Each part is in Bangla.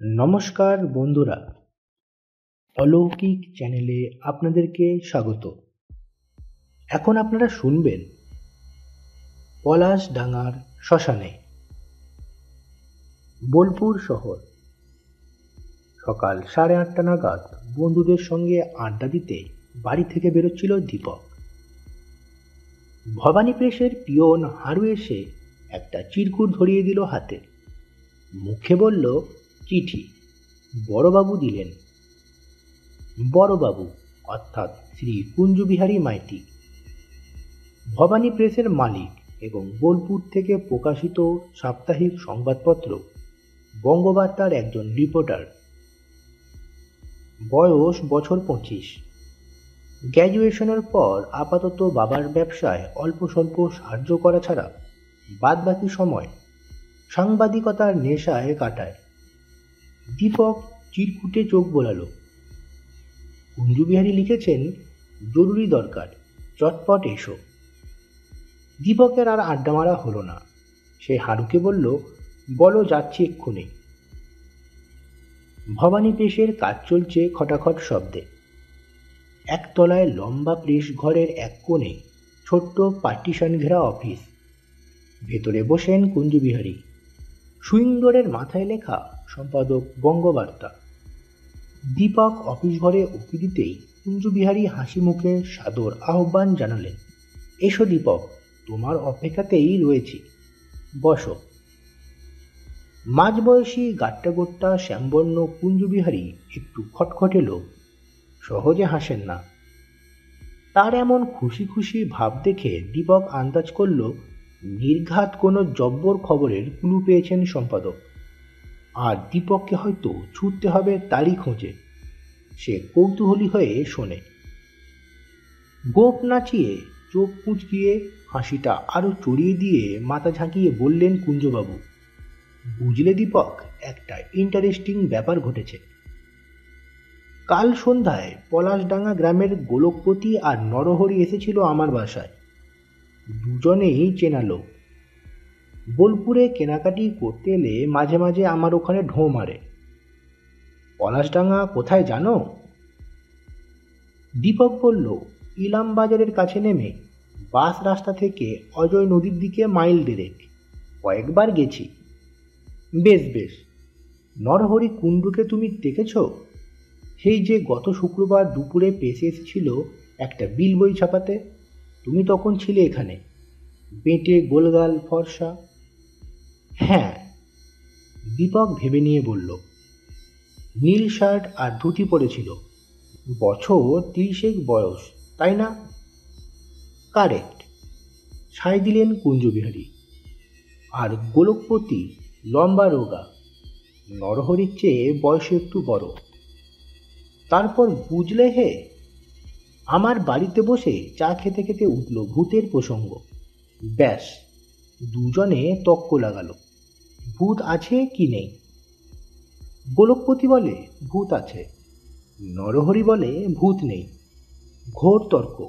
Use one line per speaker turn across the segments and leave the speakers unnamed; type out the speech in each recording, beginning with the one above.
নমস্কার বন্ধুরা। অলৌকিক চ্যানেলে আপনাদেরকে স্বাগত। এখন আপনারা শুনবেন পলাশ ডাঙার শ্মশানে, বোলপুর শহর। সকাল সাড়ে আটটা নাগাদ বন্ধুদের সঙ্গে আড্ডা দিতে বাড়ি থেকে বেরোচ্ছিল দীপক। ভবানী প্রেসের পিয়ন হারু এসে একটা চিরকুট ধরিয়ে দিল হাতে। মুখে বলল চিঠি। বড়বাবু দিলেন। বড়বাবু, অর্থাৎ শ্রী কুঞ্জবিহারী মাইতি। ভবানী প্রেসের মালিক এবং বোলপুর থেকে প্রকাশিত সাপ্তাহিক সংবাদপত্র, বঙ্গবার্তার একজন রিপোর্টার। বয়স বছর পঁচিশ। গ্র্যাজুয়েশনের পর আপাতত বাবার ব্যবসায় অল্প স্বল্প সাহায্য করা ছাড়া বাদবাকি সময় সাংবাদিকতার নেশায় কাটায়। দীপক চিরকুটে চোখ বোলালো। কুঞ্জবিহারী লিখেছেন, জরুরি দরকার, চটপট এসো। দীপকের আর আড্ডা মারা হলো না। সে হারুকে বলল, বলো, যাচ্ছি এক্ষুনি। ভবানী প্রেসের কাজ চলছে খটাখট শব্দে। একতলায় লম্বা প্রেস ঘরের এক কোণে ছোট্ট পার্টিশন ঘেরা অফিস। ভেতরে বসেন কুঞ্জবিহারী সুইন্দরের মাথায় লেখা সম্পাদক বঙ্গবার্তা। দীপক অফিস ঘরে উঁকি দিতেই কুঞ্জবিহারী হাসি মুখে সাদর আহ্বান জানালেন, এসো দীপক, তোমার অপেক্ষাতেই রয়েছি। বসো। মাঝবয়সী গাট্টা গোট্টা শ্যামবর্ণ কুঞ্জবিহারী একটু খটখটে লোক, সহজে হাসেন না। তার এমন খুশি খুশি ভাব দেখে দীপক আন্দাজ করল নির্ঘাত কোনো জব্বর খবরের ক্লু পেয়েছেন সম্পাদক। আর দীপককে হয়তো ছুটতে হবে তারই খোঁজে। সে কৌতূহলী হয়ে শোনে। গোপ নাচিয়ে চোখ কুঁচকিয়ে হাসিটা আরও চড়িয়ে দিয়ে মাথা ঝাঁকিয়ে বললেন, কুঞ্জবাবু, বুঝলে দীপক, একটা ইন্টারেস্টিং ব্যাপার ঘটেছে। কাল সন্ধ্যায় পলাশডাঙ্গা গ্রামের গোলকপতি আর নরহরি এসেছিল আমার বাসায়। দুজনেই চেনা লোক। বোলপুরে কেনাকাটি করতে এলে মাঝে মাঝে আমার ওখানে ঢোঁ মারে। পলাশডাঙ্গা কোথায় জানো? দীপক বলল ইলাম বাজারের কাছে নেমে বাস রাস্তা থেকে অজয় নদীর দিকে মাইল দেড়েক। কয়েকবার গেছি। বেশ বেশ। নরহরি কুণ্ডুকে তুমি দেখেছ? সেই যে গত শুক্রবার দুপুরে পেশে এসেছিল একটা বিল বই ছাপাতে। তুমি তখন ছিলে এখানে? বেঁটে গোলগাল ফর্সা? হ্যাঁ দীপক ভেবে নিয়ে বলল। নীল শার্ট আর ধুতি পরেছিল। বছর তিরিশেক বয়স, তাই না? কারেক্ট। সাই দিলেন কুঞ্জবিহারী। আর গোলকপতি লম্বা রোগা, নরহরির চেয়ে বয়সে একটু বড়। তারপর বুঝলে হে? আমার বাড়িতে বসে চা খেতে খেতে উঠল ভূতের প্রসঙ্গ। ব্যাস, দুজনে তক্ক লাগালো। ভূত আছে কি নেই? গোলকপতি বলে, ভূত আছে। নরহরি বলে, ভূত নেই। ঘোর তর্ক।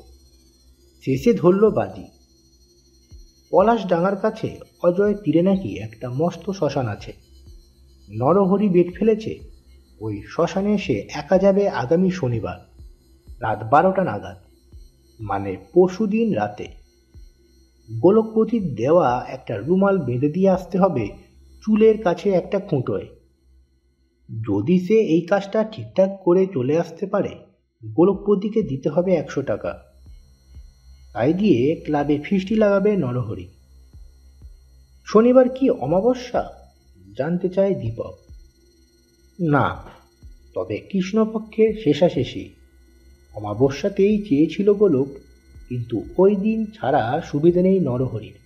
শেষে ধরল বাজি। পলাশ ডাঙার কাছে অজয় তীরে নাকি একটা মস্ত শ্মশান আছে। নরহরি বেট ফেলেছে। ওই শ্মশানে সে একা যাবে আগামী শনিবার। রাত বারোটা নাগাদ মানে পরশুদিন রাতে। গোলকপতির দেওয়া একটা রুমাল বেঁধে দিয়ে আসতে হবে চুলের কাছে একটা খুঁটোয়। যদি সে এই কাজটা ঠিকঠাক করে চলে আসতে পারে গোলকপতিকে দিতে হবে একশো টাকা। তাই দিয়ে ক্লাবে ফিস্টি লাগাবে নরহরি। শনিবার কি অমাবস্যা? জানতে চায় দীপক। না, তবে কৃষ্ণপক্ষের শেষাশেষি। অমাবস্যাতেই চেয়েছিল গোলক কিন্তু ওই দিন ছাড়া সুবিধে নেই নরহরির।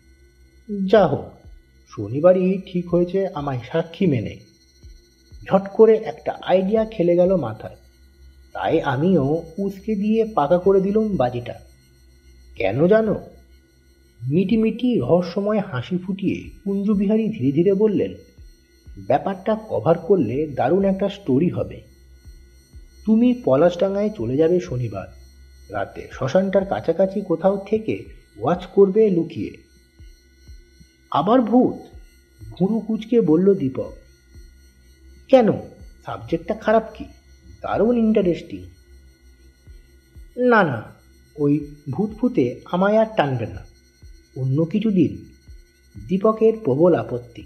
যা হোক, শনিবারই ঠিক হয়েছে আমায় সাক্ষী মেনে। ঝট করে একটা আইডিয়া খেলে গেল মাথায়। তাই আমিও উসকে দিয়ে পাকা করে দিলুম বাজিটা। কেন জানো? মিটি মিটি রহস্যময় হাসি ফুটিয়ে কুঞ্জবিহারী ধীরে ধীরে বললেন, ব্যাপারটা কভার করলে দারুণ একটা স্টোরি হবে। তুমি পলাশডাঙ্গায় চলে যাবে শনিবার। রাতে শ্মশানটার কাছাকাছি কোথাও থেকে ওয়াচ করবে লুকিয়ে। আবার ভূত ঘুরু কুচকে বলল দীপক। কেন? সাবজেক্টটা খারাপ কি? দারুণ ইন্টারেস্টিং না না, ওই ভূত ফুতে আমায় আর টানবে না। অন্য কিছু দিন। দীপকের প্রবল আপত্তি।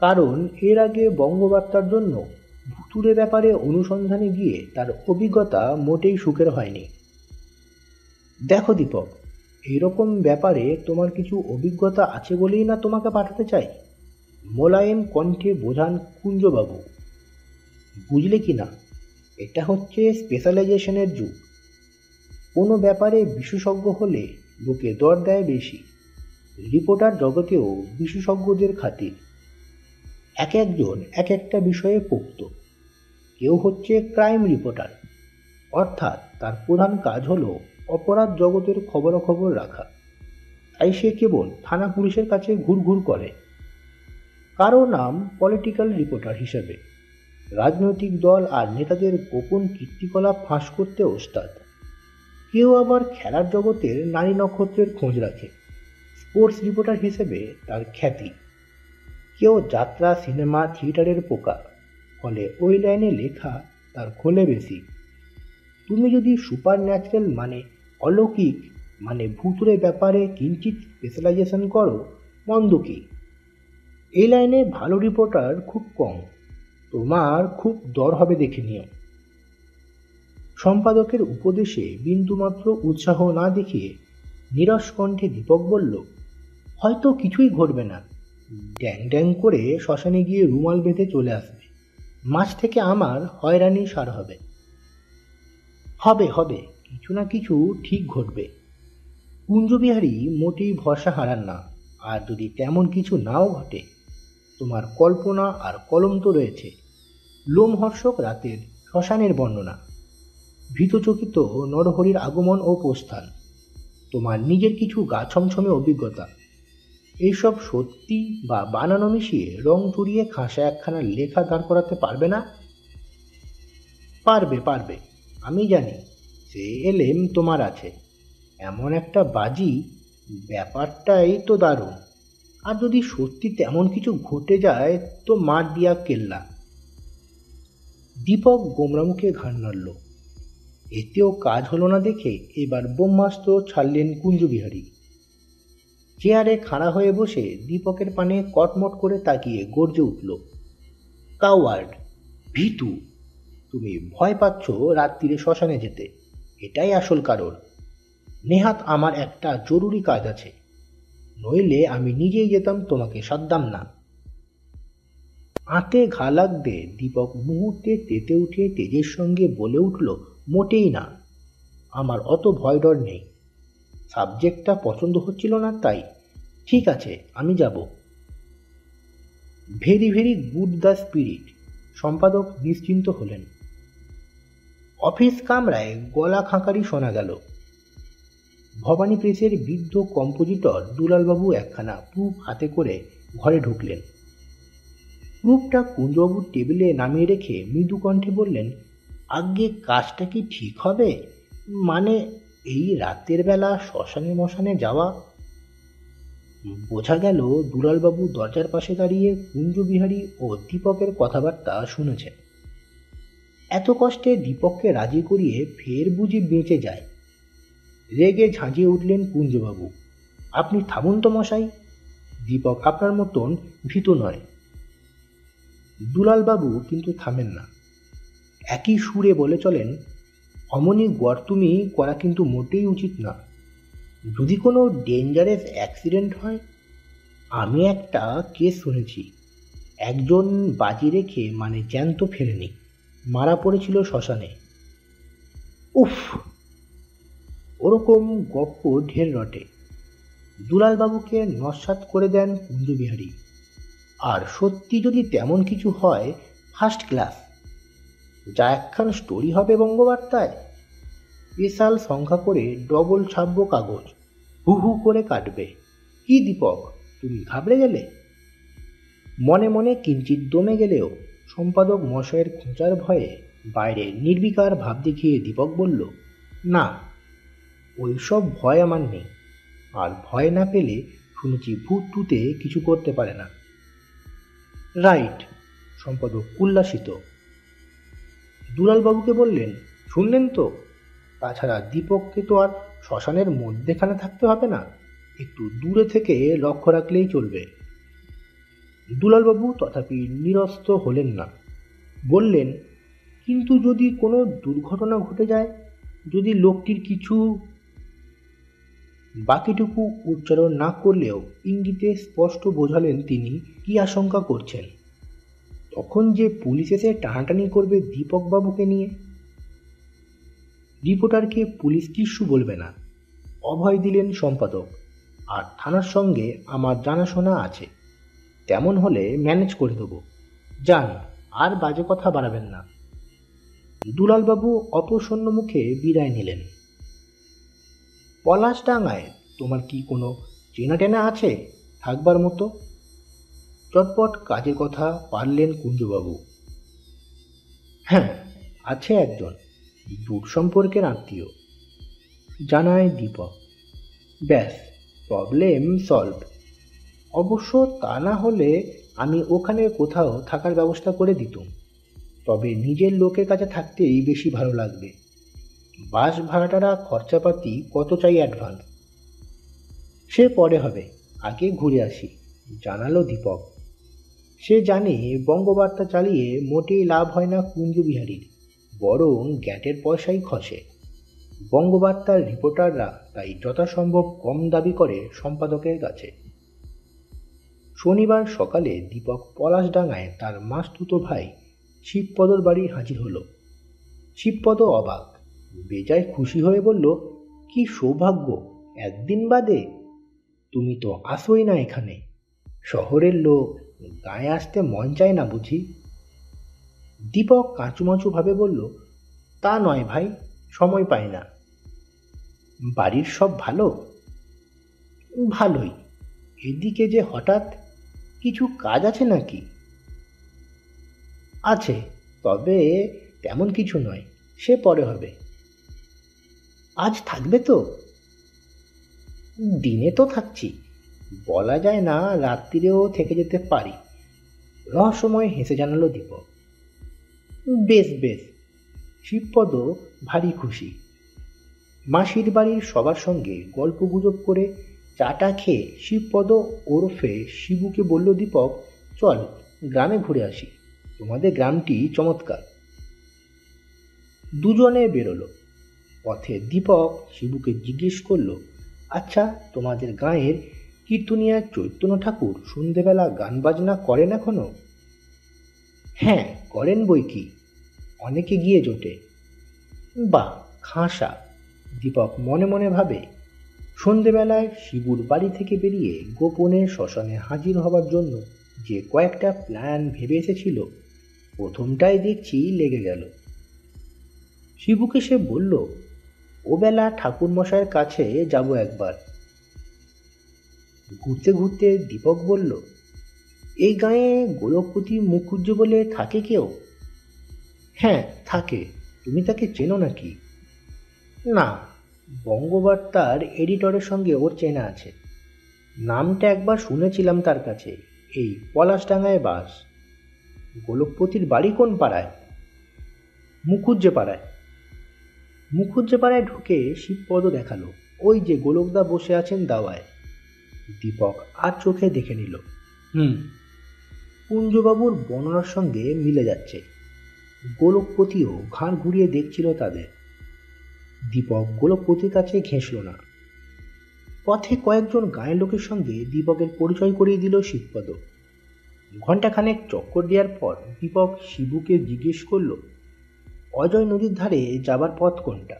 কারণ এর আগে বঙ্গবার্তার জন্য ভুতুরে ব্যাপারে অনুসন্ধানে গিয়ে তার অভিজ্ঞতা মোটেই সুখের হয়নি। দেখো দীপক, এরকম ব্যাপারে তোমার কিছু অভিজ্ঞতা আছে বলেই না তোমাকে পাঠাতে চাই? মোলায়েম কণ্ঠে বোঝান কুঞ্জবাবু। বুঝলে কি না? এটা হচ্ছে স্পেশালাইজেশনের যুগ। কোনো ব্যাপারে বিশেষজ্ঞ হলে লোকে দর দেয় বেশি। রিপোর্টার জগতেও বিশেষজ্ঞদের খাতির। এক একজন এক একটা বিষয়ে পোক্ত। কেউ হচ্ছে ক্রাইম রিপোর্টার অর্থাৎ তার প্রধান কাজ হলো অপরাধ জগতের খবরাখবর রাখা। তাই সে কেবল থানা পুলিশের কাছে ঘুরঘুর করে। কারও নাম পলিটিক্যাল রিপোর্টার হিসেবে। রাজনৈতিক দল আর নেতাদের গোপন কীর্তিকলাপ ফাঁস করতে ওস্তাদ। কেউ আবার খেলার জগতের নারী নক্ষত্রের খোঁজ রাখে। স্পোর্টস রিপোর্টার হিসেবে তার খ্যাতি। কেউ যাত্রা সিনেমা থিয়েটারের পোকা। ফলে ওই লাইনে লেখা তার খোলে বেশি। তুমি যদি সুপার ন্যাচারাল মানে অলৌকিক মানে ভূতুরে ব্যাপারে কিঞ্চিত স্পেশালাইজেশন করো, মন্দ কি? এই লাইনে ভালো রিপোর্টার খুব কম। তোমার খুব দর হবে দেখে নিও। সম্পাদকের উপদেশে বিন্দুমাত্র উৎসাহ না দেখিয়ে নিরস কণ্ঠে দীপক বলল, হয়তো কিছুই ঘটবে না। ড্যাং ড্যাং করে শ্মশানে গিয়ে রুমাল বেঁধে চলে আসবে। মাছ থেকে আমার হয়রানি সার হবে। হবে হবে, কিছু না কিছু ঠিক ঘটবে। কুঞ্জবিহারী মোটেই ভরসা হারান না, আর যদি তেমন কিছু নাও ঘটে, তোমার কল্পনা আর কলম তো রয়েছে। লোমহর্ষক রাতের শ্মশানের বর্ণনা। ভীতচকিত নরহরির আগমন ও প্রস্থান। তোমার নিজের কিছু গা ছমছমে অভিজ্ঞতা। এইসব সত্যি বা বানানো মিশিয়ে রং চড়িয়ে খাসা একখানা লেখা দাঁড় করাতে পারবে না? পারবে পারবে। আমি জানি সে এলেম তোমার আছে। এমন একটা বাজি, ব্যাপারটাই তো দারুণ। আর যদি সত্যি তেমন কিছু ঘটে যায়, তো মার দিয়া কেল্লা। দীপক গোমরামুখে ঘাড় নাড়ল। এতেও কাজ হলো না দেখে এবার ব্রহ্মাস্ত্র ছাড়লেন কুঞ্জবিহারী। চেয়ারে খাড়া হয়ে বসে দীপকের পানে কটমট করে তাকিয়ে গর্জে উঠল, কাওয়ার্ড, ভিতু, তুমি ভয় পাচ্ছ রাত্রিরে শ্মশানে যেতে, এটাই আসল কারণ। নেহাত আমার একটা জরুরি কাজ আছে, নইলে আমি নিজেই যেতাম তোমাকে সাদ্দাম না। আঁতে ঘা লাগতে দীপক মুহূর্তে তেতে উঠে তেজের সঙ্গে বলে উঠল, মোটেই না, আমার অত ভয় ডর নেই। সাবজেক্টটা পছন্দ হচ্ছিল না তাই। ঠিক আছে, আমি যাব। Very very good the Spirit সম্পাদক নিশ্চিন্ত হলেন। অফিস কামরায় গলা খাঁকারি শোনা গেল। ভবানী প্রেসের বৃদ্ধ কম্পোজিটর দুলালবাবু একখানা প্রুফ হাতে করে ঘরে ঢুকলেন। প্রুফটা কুঞ্জবাবুর টেবিলে নামিয়ে রেখে মৃদু কণ্ঠে বললেন আগে কাজটা কি ঠিক হবে? মানে এই রাতের বেলা শ্মশানে মশানে যাওয়া। বোঝা গেল দুলালবাবু দরজার পাশে দাঁড়িয়ে কুঞ্জবিহারী ও দীপকের কথাবার্তা শুনেছেন। এত কষ্টে দীপককে রাজি করিয়ে ফের বুঝি বেঁচে যায়। রেগে ঝাঁঝিয়ে উঠলেন কুঞ্জবাবু, আপনি থামুন তো মশাই। দীপক আপনার মতন ভীত নয়। দুলালবাবু কিন্তু থামেন না। একই সুরে বলে চলেন অমনি গর্তুমি করা কিন্তু মোটেই উচিত না। যদি কোনো ডেঞ্জারাস অ্যাক্সিডেন্ট হয়, আমি একটা কেস শুনেছি। একজন বাজি রেখে মানে জ্যান্ত ফেরেনি মারা পড়েছিল শ্মশানে। উফ! ওরকম গপ্প ঢের রটে। দুলালবাবুকে নস্বাত করে দেন কুঞ্জবিহারী। আর সত্যি যদি তেমন কিছু হয় ফার্স্ট ক্লাস যা একখান স্টোরি হবে বঙ্গবার্তায়। বিশাল সংখ্যা করে ডবল ছাপবো কাগজ। হু হু করে কাটবে। কি দীপক, তুমি ঘাবড়ে গেলে? মনে মনে কিঞ্চিত দমে গেলেও সম্পাদক মশাইয়ের খোঁচার ভয়ে বাইরে নির্বিকার ভাব দেখিয়ে দীপক বলল, না, ওইসব ভয় আমার নেই। আর ভয় না পেলে শুনেছি ভূত টুতে কিছু করতে পারে না। রাইট সম্পাদক উল্লাসিত। দুলালবাবুকে বললেন, শুনলেন তো? তাছাড়া দীপককে তো আর শ্মশানের মধ্যেখানে থাকতে হবে না, একটু দূরে থেকে লক্ষ্য রাখলেই চলবে। দুলালবাবু তথাপি নিরস্ত হলেন না। বললেন, কিন্তু যদি কোনো দুর্ঘটনা ঘটে যায়, যদি লোকটির কিছু বাকিটুকু উচ্চারণ না করলেও ইঙ্গিতে স্পষ্ট বোঝালেন তিনি কি আশঙ্কা করছেন। তখন যে পুলিশ এসে টানাটানি করবে দীপকবাবুকে নিয়ে? রিপোর্টারকে পুলিশ কিচ্ছু বলবে না। অভয় দিলেন সম্পাদক, আর থানার সঙ্গে আমার জানাশোনা আছে। তেমন হলে ম্যানেজ করে দেবো। যান, আর বাজে কথা বাড়াবেন না। দুলালবাবু অপ্রসন্ন মুখে বিদায় নিলেন। পলাশডাঙ্গায় তোমার কি কোনো চেনা টেনা আছে থাকবার মতো? চটপট কাজের কথা পারলেন কুঞ্জবাবু। হ্যাঁ আছে একজন, দূর সম্পর্কের আত্মীয়। জানায় দীপক। ব্যাস প্রবলেম সলভ অবশ্য তা না হলে আমি ওখানে কোথাও থাকার ব্যবস্থা করে দিতুম। তবে নিজের লোকের কাছে থাকতেই বেশি ভালো লাগবে। বাস ভাড়াটারা খরচাপাতি কত চাই অ্যাডভান্স সে পরে হবে, আগে ঘুরে আসি, জানালো দীপক। সে জানে বঙ্গবার্তা চালিয়ে মোটেই লাভ হয় না কুঞ্জবিহারীর বরং গ্যাটের পয়সাই খসে। বঙ্গবার্তার রিপোর্টাররা তাই যথাসম্ভব কম দাবি করে সম্পাদকের কাছে। শনিবার সকালে দীপক পলাশডাঙ্গায় তার মাস্তুতো ভাই শিবপদর বাড়ি হাজির হলো। শিবপদ অবাক, বেজায় খুশি হয়ে বলল, কি সৌভাগ্য, একদিন বাদে। তুমি তো আসোই না এখানে। শহরের লোক গায়ে আসতে মন চায় না বুঝি। দীপক কাঁচুমাচু ভাবে বলল, তা নয় ভাই, সময় পাই না। বাড়ির সব ভালো? ভালোই। এদিকে যে হঠাৎ কিছু কাজ আছে নাকি? আছে, তবে তেমন কিছু নয়, সে পরে হবে। আজ থাকবে তো? দিনে তো থাকছি। বলা যায় না, রাত্রিরেও থেকে যেতে পারি। রহস্যময় হেসে জানালো দীপক। বেশ বেশ, শিবপদ ভারী খুশি। মাসির বাড়ির সবার সঙ্গে গল্প গুজব করে চাটা খেয়ে শিবপদ ওরফে শিবুকে বলল, দীপক, চল গ্রামে ঘুরে আসি। তোমাদের গ্রামটি চমৎকার। দুজনে বেরোলো। পথে দীপক শিবুকে জিজ্ঞেস করল আচ্ছা তোমাদের গাঁয়ের কীর্তনিয়া চৈতন্য ঠাকুর সন্ধেবেলা গান বাজনা করেন এখনও? হ্যাঁ করেন বই কি। অনেকে গিয়ে জোটে। বা খাঁসা। দীপক মনে মনে ভাবে, সন্ধেবেলায় শিবুর বাড়ি থেকে বেরিয়ে গোপনে শ্মশানে হাজির হবার জন্য যে কয়েকটা প্ল্যান ভেবে এসেছিল, প্রথমটাই দেখছি লেগে গেল। শিবুকে সে বলল, ওবেলা ঠাকুরমশাইয়ের কাছে যাব একবার। ঘুরতে ঘুরতে দীপক বলল, এই গায়ে গোলকপতি মুখুজ্জ বলে থাকে কেউ? হ্যাঁ থাকে। তুমি তাকে চেনো নাকি? না বঙ্গবার্তার এডিটরের সঙ্গে ওর চেনা আছে। নামটা একবার শুনেছিলাম তার কাছে, এই পলাশডাঙ্গায় বাস। গোলকপতির বাড়ি কোন পাড়ায়? মুখুজ্জে পাড়ায় মুখুজ্জে পাড়ায় ঢুকে শিবপদ দেখাল। ওই যে গোলকদা বসে আছেন দাওয়ায়। দীপক আর চোখে দেখে নিল। হুম। কুঞ্জবাবুর বর্ণনার সঙ্গে মিলে যাচ্ছে। গোলকপতিও ঘাড় ঘুরিয়ে দেখছিল তাদের। দীপক গোলকপতির কাছে ঘেঁষল না। পথে কয়েকজন গায়ের লোকের সঙ্গে দীপকের পরিচয় করিয়ে দিল শিবপদ। ঘণ্টাখানেক চক্কর দেওয়ার পর দীপক শিবুকে জিজ্ঞেস করল অজয় নদীর ধারে যাবার পথ কোনটা?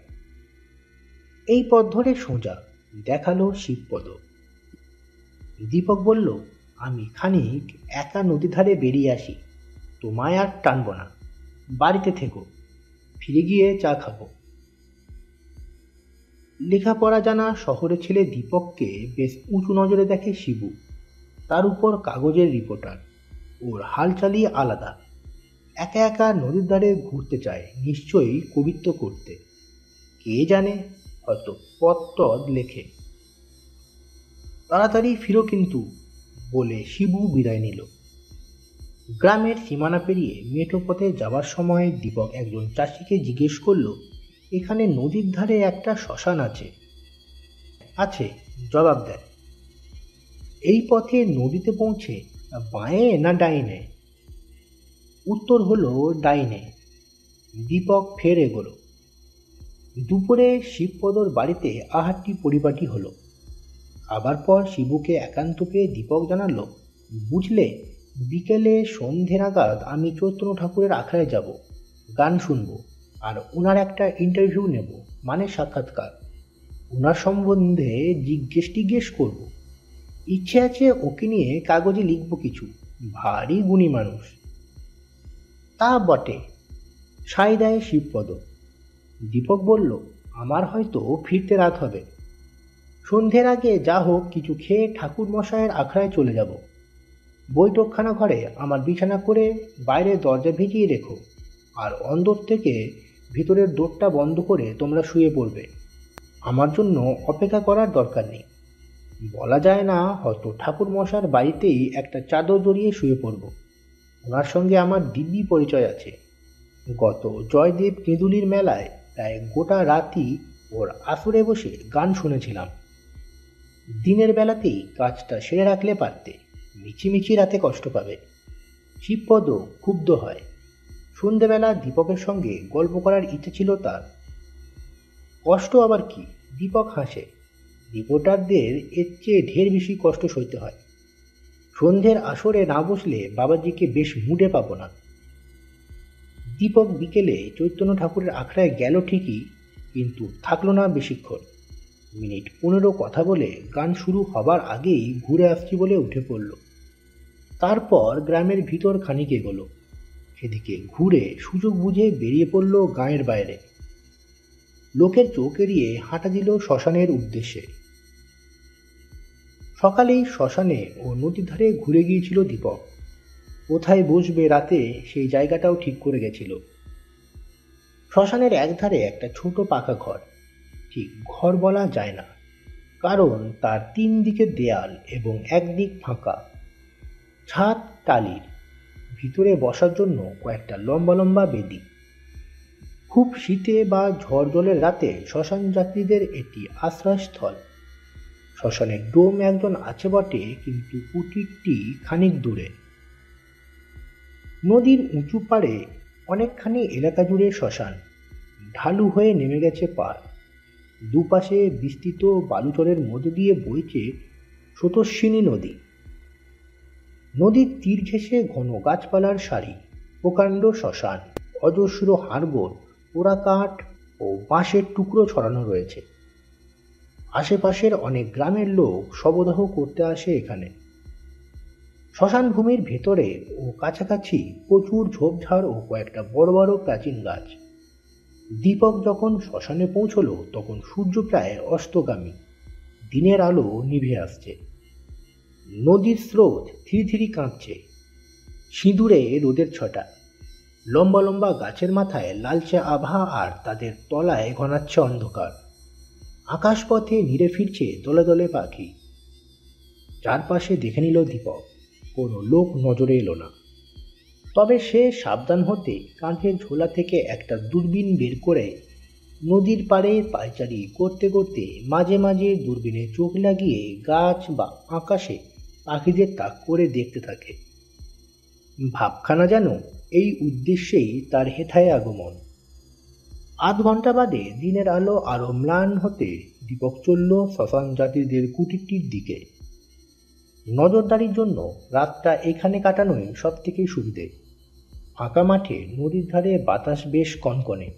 এই পথ ধরে সোজা দেখাল শিবপদ। দীপক বলল, আমি খানিক একা নদীর ধারে বেরিয়ে আসি। তোমায় আর টানব না। বাড়িতে থেকো। ফিরে গিয়ে চা খাব। লেখাপড়া জানা শহরের ছেলে দীপককে বেশ উঁচু নজরে দেখে শিবু। তার উপর কাগজের রিপোর্টার। ওর হালচালই আলাদা। একা একা নদীর ধারে ঘুরতে চায়, নিশ্চয়ই কবিত্ব করতে। কে জানে, হয়তো পথ লেখে। তাড়াতাড়ি ফিরো কিন্তু বলে শিবু বিদায় নিল। গ্রামের সীমানা পেরিয়ে মেঠো পথে যাবার সময় দীপক একজন চাষিকে জিজ্ঞেস করল, এখানে নদীর ধারে একটা শ্মশান আছে? আছে, জবাব দেয় এই পথে নদীতে পৌঁছে বাঁয়ে না ডাইনে? উত্তর হলো ডাইনে। দীপক ফের এগোলো। দুপুরে শিবপদর বাড়িতে আহারটি পরিপাটি হলো। আবার পর শিবুকে একান্ত পেয়ে দীপক জানালো, বুঝলে, বিকেলে সন্ধে নাগাদ আমি চৈতন্য ঠাকুরের আখড়ায় যাব, গান শুনব, আর ওনার একটা ইন্টারভিউ নেব মানে সাক্ষাৎকার। ওনার সম্বন্ধে জিজ্ঞেস টিজ্ঞেস করব। ইচ্ছে আছে ওকে নিয়ে কাগজে লিখব কিছু, ভারী গুণী মানুষ। তা বটে। সাই দেয় শিবপদ। দীপক বলল, আমার হয়তো ফিরতে রাত হবে। সন্ধ্যের আগে যা হোক কিছু খেয়ে ঠাকুর মশাইয়ের আখড়ায় চলে যাব। বৈঠকখানা ঘরে আমার বিছানা করে বাইরে দরজা ভিজিয়ে রেখো, আর অন্দর থেকে ভিতরের দোরটা বন্ধ করে তোমরা শুয়ে পড়বে। আমার জন্য অপেক্ষা করার দরকার নেই। বলা যায় না, হয়তো ঠাকুর মশার বাড়িতেই একটা চাদর জড়িয়ে শুয়ে পড়ব। ওনার সঙ্গে আমার দিব্যি পরিচয় আছে। গত জয়দেব কেঁদুলির মেলায় প্রায় গোটা রাতই ওর আসরে বসে গান শুনেছিলাম। দিনের বেলাতেই কাজটা সেরে রাখলে পারতে মিছিমিছি রাতে কষ্ট পাবে। শিবপদ ক্ষুব্ধ হয়। সন্ধেবেলা দীপকের সঙ্গে গল্প করার ইচ্ছে ছিল তার। কষ্ট আবার কি? দীপক হাসে। রিপোর্টারদের এর চেয়ে ঢের বেশি কষ্ট সইতে হয়। সন্ধ্যের আসরে না বসলে বাবাজিকে বেশ মুডে পাবো না। দীপক বিকেলে চৈতন্য ঠাকুরের আখড়ায় গেল ঠিকই, কিন্তু থাকল না বেশিক্ষণ। মিনিট পনেরো কথা বলে গান শুরু হবার আগেই ঘুরে আসছি বলে উঠে পড়ল। তারপর গ্রামের ভিতর খানিক এগোলো। সেদিকে ঘুরে সুযোগ বুঝে বেরিয়ে পড়ল গাঁয়ের বাইরে। লোকের চোখ এড়িয়ে হাঁটা দিল শ্মশানের উদ্দেশ্যে। সকালেই শ্মশানে ও নদীর ধারে ঘুরে গিয়েছিল দীপক। কোথায় বসবে রাতে সেই জায়গাটাও ঠিক করে গেছিল। শ্মশানের একধারে একটা ছোট পাকা ঘর। ঠিক ঘর বলা যায় না, কারণ তার তিন দিকে দেয়াল এবং একদিক ফাঁকা। ছাদ টালির ভিতরে বসার জন্য কয়েকটা লম্বা লম্বা বেদি। খুব শীতে বা ঝড় জলের রাতে শ্মশান যাত্রীদের এটি আশ্রয়স্থল। শ্মশানের ডোম একজন আছে বটে, কিন্তু কুটিরটি খানিক দূরে। নদীর উঁচু পাড়ে অনেকখানি এলাকা জুড়ে শ্মশান। ঢালু হয়ে নেমে গেছে পাড়। দুপাশে বিস্তৃত বালুচরের মধ্যে দিয়ে বইছে স্রোতস্বিনী নদী। নদীর তীর ঘেঁষে ঘন গাছপালার সারি, প্রকাণ্ড শ্মশান, অজস্র হাড়গোড় পোড়া কাঠ ও বাঁশের টুকরো ছড়ানো রয়েছে। আশেপাশের অনেক গ্রামের লোক শবদাহ করতে আসে এখানে। শ্মশান ভূমির ভেতরে ও কাছাকাছি প্রচুর ঝোপঝাড় ও কয়েকটা বড় বড় প্রাচীন গাছ। দীপক যখন শ্মশানে পৌঁছলো, তখন সূর্য প্রায় অস্তগামী। দিনের আলো নিভে আসছে। নদীর স্রোত ধীরে ধীরে কাঁপছে। সিঁদুরে রোদের ছটা। লম্বা লম্বা গাছের মাথায় লালচে আভা আর তাদের তলায় ঘনাচ্ছে অন্ধকার। আকাশপথে নিরে ফিরছে দলে দলে পাখি। চারপাশে দেখে নিল দীপক। কোনো লোক নজরে এলো না। তবে সে সাবধান হতে কাঁধের ঝোলা থেকে একটা দূরবীন বের করে নদীর পাড়ে পায়চারি করতে করতে মাঝে মাঝে দূরবীনে চোখ লাগিয়ে গাছ বা আকাশে পাখিদের তাক করে দেখতে থাকে। ভাবখানা যেন এই উদ্দেশ্যেই তার হেথায় আগমন। আধ ঘণ্টা বাদে দিনের আলো আরও ম্লান হতে দীপক চলল শ্মশান জাতিদের কুটিরটির দিকে। নজরদারির জন্য রাতটা এখানে কাটানোই সব থেকে সুবিধে। ফাঁকা মাঠে নদীর ধারে বাতাস বেশ কনকনে।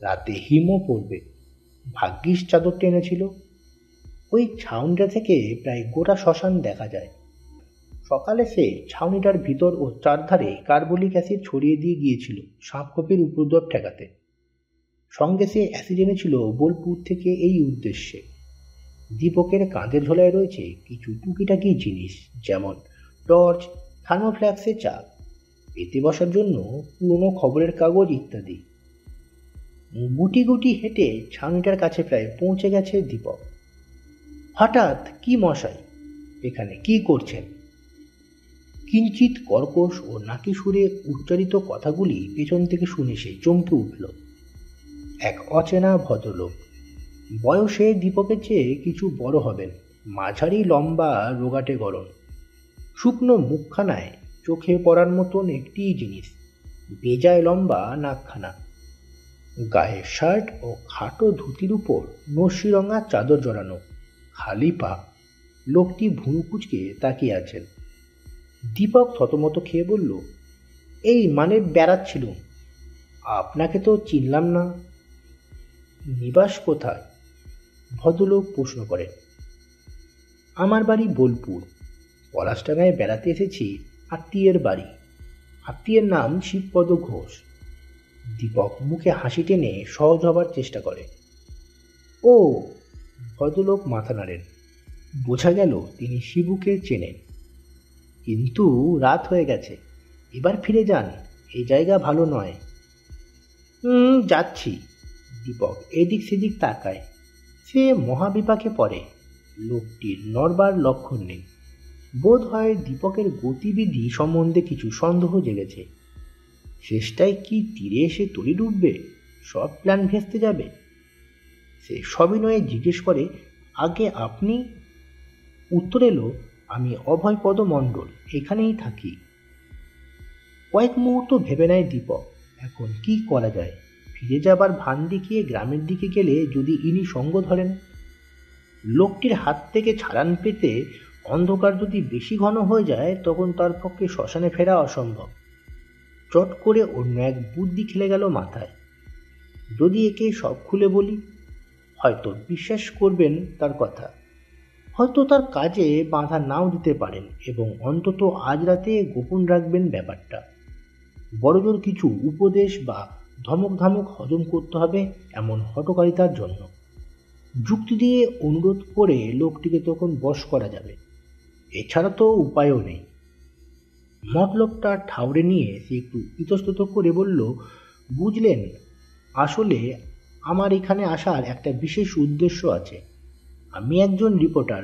রাতে হিমও পড়বে। ভাগ্যিস চাদর টেনেছিল। ওই ছাউনিটা থেকে প্রায় গোটা শ্মশান দেখা যায়। সকালে সে ছাউনিটার ভিতর ও চারধারে কার্বলিক অ্যাসিড ছড়িয়ে দিয়ে গিয়েছিল সাপকপের উপদ্রব ঠেকাতে। সঙ্গে সে অ্যাসিড এনেছিল বোলপুর থেকে এই উদ্দেশ্যে। দীপকের কাঁধের ঝোলায় রয়েছে কিছু টুকিটাকি জিনিস, যেমন টর্চ থার্মোফ্ল্যাক্সে চাপ পেতে বসার জন্য পুরনো খবরের কাগজ ইত্যাদি। গুটি গুটি হেঁটে ছাউনিটার কাছে প্রায় পৌঁছে গেছে দীপক। হঠাৎ কি মশাই, এখানে কি করছেন? কিঞ্চিত কর্কশ ও নাকি সুরে উচ্চারিত কথাগুলি পেছন থেকে শুনে সে চমকে উঠল। এক অচেনা ভদ্রলোক। বয়সে দীপকের চেয়ে কিছু বড় হবেন। মাঝারি লম্বা রোগাটে গরম শুকনো মুখখানায় চোখে পড়ার মতন একটি জিনিস। বেজায় লম্বা নাকখানা। গায়ে শার্ট ও খাটো ধুতির উপর নসিরঙা চাদর জড়ানো। খালি পা। লোকটি ভুরু কুচকে তাকিয়ে আছেন। দীপক থতমত খেয়ে বলল, এই মানে বেড়াচ্ছিল। আপনাকে তো চিনলাম না। নিবাস কোথায়? ভদ্রলোক প্রশ্ন করেন, আমার বাড়ি বোলপুর। পলাশডাঙ্গায় বেড়াতে এসেছি আত্মীয়ের বাড়ি। আত্মীয়ের নাম শিবপদ ঘোষ। দীপক মুখে হাসি টেনে সহজ হবার চেষ্টা করে। ও, ভদ্রলোক মাথা নাড়েন। বোঝা গেল তিনি শিবুকে চেনেন। কিন্তু রাত হয়ে গেছে। এবার ফিরে যান। এই জায়গা ভালো নয়। হুম যাচ্ছি। দীপক এদিক সেদিক তাকায়। সে মহাবিপাকে পড়ে। লোকটির নড়বার লক্ষণ নেই। বোধ হয় দীপকের গতিবিধি সম্বন্ধে কিছু সন্দেহ জেগেছে। শেষটায় কি তীরে এসে তরি ডুববে? সব প্ল্যান ভেস্তে যাবে? সে সবিনয়ে জিজ্ঞেস করে, আগে আপনি? উত্তর এলো, আমি অভয়পদ মণ্ডল, এখানেই থাকি। কয়েক মুহূর্ত ভেবে নেয় দীপক, এখন কি করা যায়? ফিরে যাবার ভান দেখিয়ে গ্রামের দিকে গেলে যদি ইনি সঙ্গ ধরেন? লোকটির হাত থেকে ছাড়ান পেতে অন্ধকার যদি বেশি ঘন হয়ে যায়, তখন তার পক্ষে শ্মশানে ফেরা অসম্ভব। চট করে অন্য এক বুদ্ধি খেলে গেল মাথায়। যদি একে সব খুলে বলি, হয়তো বিশ্বাস করবেন তার কথা। হয়তো তার কাজে বাধা নাও দিতে পারেন এবং অন্তত আজ রাতে গোপন রাখবেন ব্যাপারটা। বড়জোর কিছু উপদেশ বা ধমক ধামক হজম করতে হবে এমন হটকারিতার জন্য। যুক্তি দিয়ে অনুরোধ করে লোকটিকে তখন বশ করা যাবে। এছাড়া তো উপায়ও নেই। মতলবটা ঠাউরে নিয়ে সে একটু ইতস্তত করে বলল, বুঝলেন, আসলে আমার এখানে আসার একটা বিশেষ উদ্দেশ্য আছে। আমি একজন রিপোর্টার।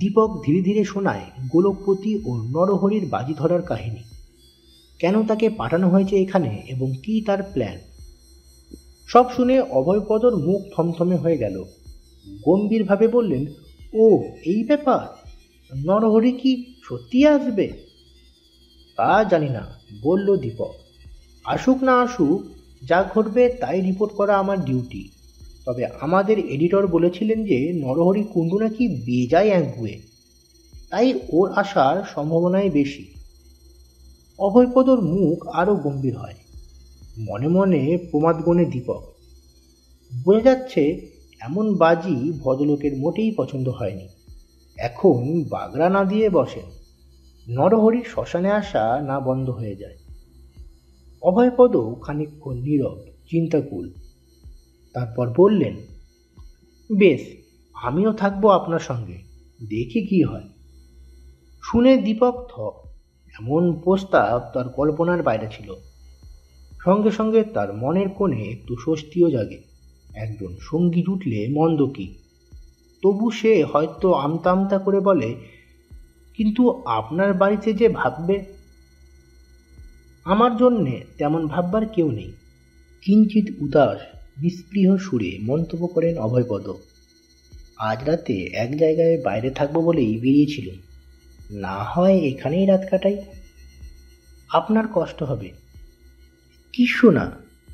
দীপক ধীরে ধীরে শোনায় গোলকপতি ও নরহরির বাজি ধরার কাহিনী। কেন তাকে পাঠানো হয়েছে এখানে এবং কি তার প্ল্যান? সব শুনে অভয়পদর মুখ থমথমে হয়ে গেল। গম্ভীরভাবে বললেন, ও, এই ব্যাপার? নরহরি কি সত্যি আসবে? তা জানি না, বলল দীপক। আসুক না আসুক, যা ঘটবে তাই রিপোর্ট করা আমার ডিউটি তবে আমাদের এডিটর বলেছিলেন যে, নরহরি কুণ্ডু নাকি বেজায় একগুয়ে। তাই ওর আসার সম্ভাবনাই বেশি। অভয়পদর মুখ আরও গম্ভীর হয়। মনে মনে প্রমাদ গণে দীপক। বোঝা যাচ্ছে, এমন বাজি ভদ্রলোকের মোটেই পছন্দ হয়নি। এখন বাগড়া না দিয়ে বসেন নরহরি শ্মশানে আসা না বন্ধ হয়ে যায়। অভয়পদ খানিকক্ষণ নীরব, চিন্তাকুল। তারপর বললেন, বেশ, আমিও থাকব আপনার সঙ্গে, দেখি কি হয়। শুনে দীপক থ, এমন প্রস্তাব তার কল্পনার বাইরে ছিল। সঙ্গে সঙ্গে তার মনের কোণে একটু স্বস্তিও জাগে। একজন সঙ্গী জুটলে মন্দ কি? তবু সে হয়তো আমতা আমতা করে বলে, কিন্তু আপনার বাড়িতে যে ভাববে? আমার জন্যে তেমন ভাববার কেউ নেই। কিঞ্চিত উদাস নিস্পৃহ সুরে মন্তব্য করেন অভয়পদ। আজ রাতে এক জায়গায় বাইরে থাকব বলেই বেরিয়েছিল না হয় এখানেই রাত কাটাই। আপনার কষ্ট হবে। কিছু না